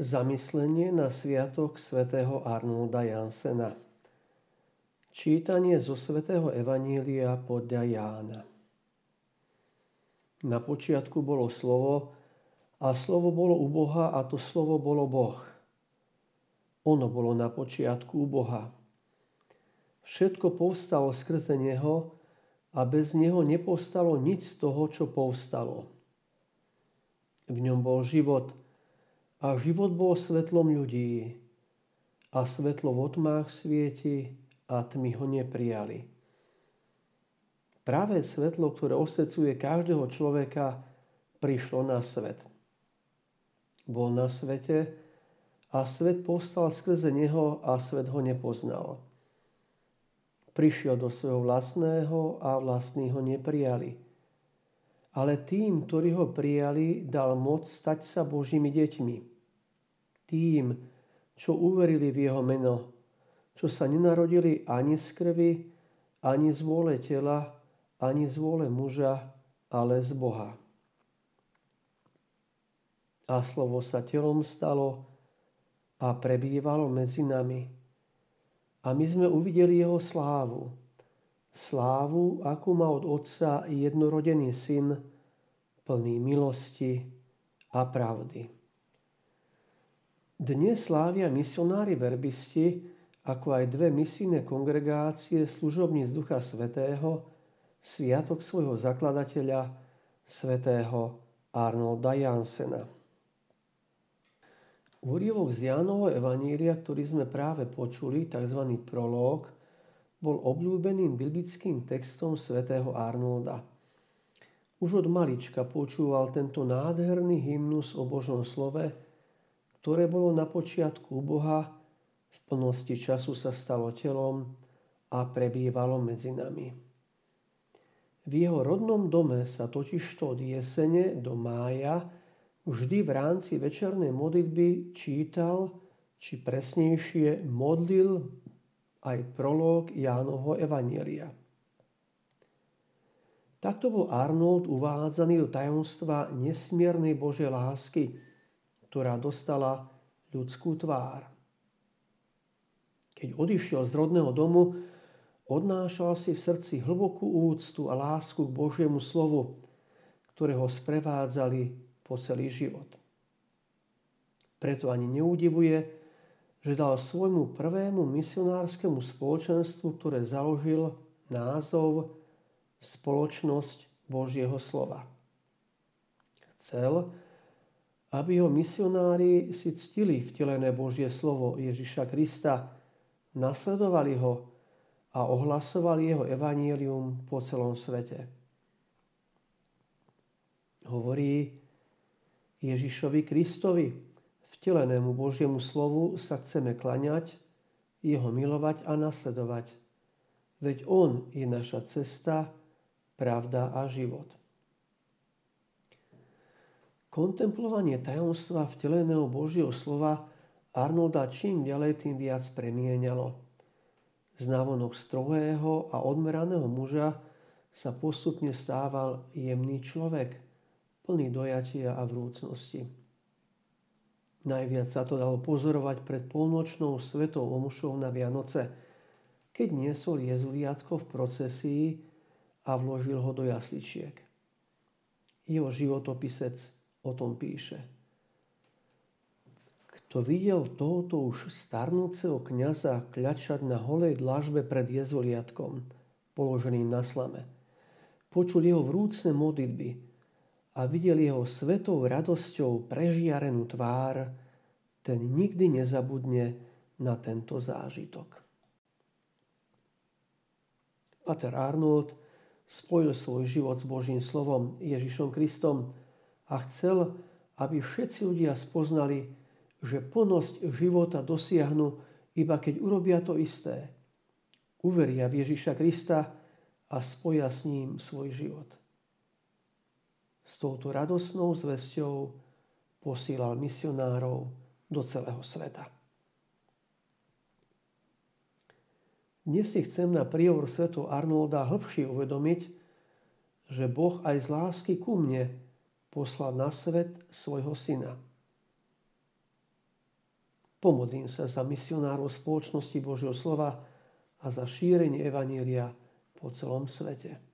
Zamyslenie na sviatok svätého Arnolda Jansena Čítanie zo svätého Evanília podľa Jána Na počiatku bolo slovo a slovo bolo u Boha a to slovo bolo Boh. Ono bolo na počiatku u Boha. Všetko povstalo skrze Neho a bez Neho nepostalo nič z toho, čo povstalo. V ňom bol život a život bol svetlom ľudí. A svetlo v otmách svieti a tmy ho neprijali. Práve svetlo, ktoré osvecuje každého človeka, prišlo na svet. Bol na svete a svet povstal skrze neho a svet ho nepoznal. Prišiel do svojho vlastného a vlastní ho neprijali. Ale tým, ktorí ho prijali, dal moc stať sa Božími deťmi tým, čo uverili v jeho meno, čo sa nenarodili ani z krvi, ani z vôle tela, ani z vôle muža, ale z Boha. A slovo sa telom stalo a prebývalo medzi nami. A my sme uvideli jeho slávu. Slávu, akú má od Otca jednorodený syn, plný milosti a pravdy. Dnes slávia misionári verbisti, ako aj dve misijné kongregácie služobníc Ducha Svetého, sviatok svojho zakladateľa, svätého Arnolda Jansena. Úrivok z Jánovho Evanília, ktorý sme práve počuli, tzv. prológ, bol obľúbeným biblickým textom svätého Arnolda. Už od malička počúval tento nádherný hymnus o Božom slove, ktoré bolo na počiatku Boha, v plnosti času sa stalo telom a prebývalo medzi nami. V jeho rodnom dome sa totižto od jesene do mája vždy v rámci večernej modlitby čítal, či presnejšie modlil aj prolog Jánovho Evanielia. Takto bol Arnold uvádzaný do tajomstva nesmiernej Božej lásky, ktorá dostala ľudskú tvár. Keď odišiel z rodného domu, odnášal si v srdci hlbokú úctu a lásku k Božiemu slovu, ktoré ho sprevádzali po celý život. Preto ani neudivuje, že dal svojmu prvému misionárskemu spoločenstvu, ktoré založil názov Spoločnosť Božieho slova. Chcel, aby ho misionári si ctili vtelené Božie slovo Ježiša Krista, nasledovali ho a ohlasovali jeho evanílium po celom svete. Hovorí Ježišovi Kristovi, vtelenému Božiemu slovu sa chceme klaňať, jeho milovať a nasledovať. Veď On je naša cesta, pravda a život. Kontemplovanie tajomstva vteleného Božieho slova Arnolda čím ďalej tým viac premienialo. Z strohého a odmeraného muža sa postupne stával jemný človek, plný dojatia a vrúcnosti. Najviac sa to dalo pozorovať pred polnočnou svetou omušou na Vianoce, keď niesol jezuliatko v procesii a vložil ho do jasličiek. Jeho životopisec o tom píše. Kto videl tohoto už starnúceho kniaza kľačať na holej dlažbe pred jezoliatkom, položeným na slame, počul jeho vrúcne modlitby a videl jeho svetou radosťou prežiarenú tvár, ten nikdy nezabudne na tento zážitok. Pater Arnold spojil svoj život s Božím slovom Ježišom Kristom a chcel, aby všetci ľudia spoznali, že plnosť života dosiahnu iba keď urobia to isté. Uveria v Ježiša Krista a spoja s ním svoj život. S touto radosnou zvesťou posílal misionárov do celého sveta. Dnes si chcem na príhovor svetu Arnolda hĺbšie uvedomiť, že Boh aj z lásky ku mne poslal na svet svojho syna. Pomodlím sa za misionárov spoločnosti Božieho slova a za šírenie Evanília po celom svete.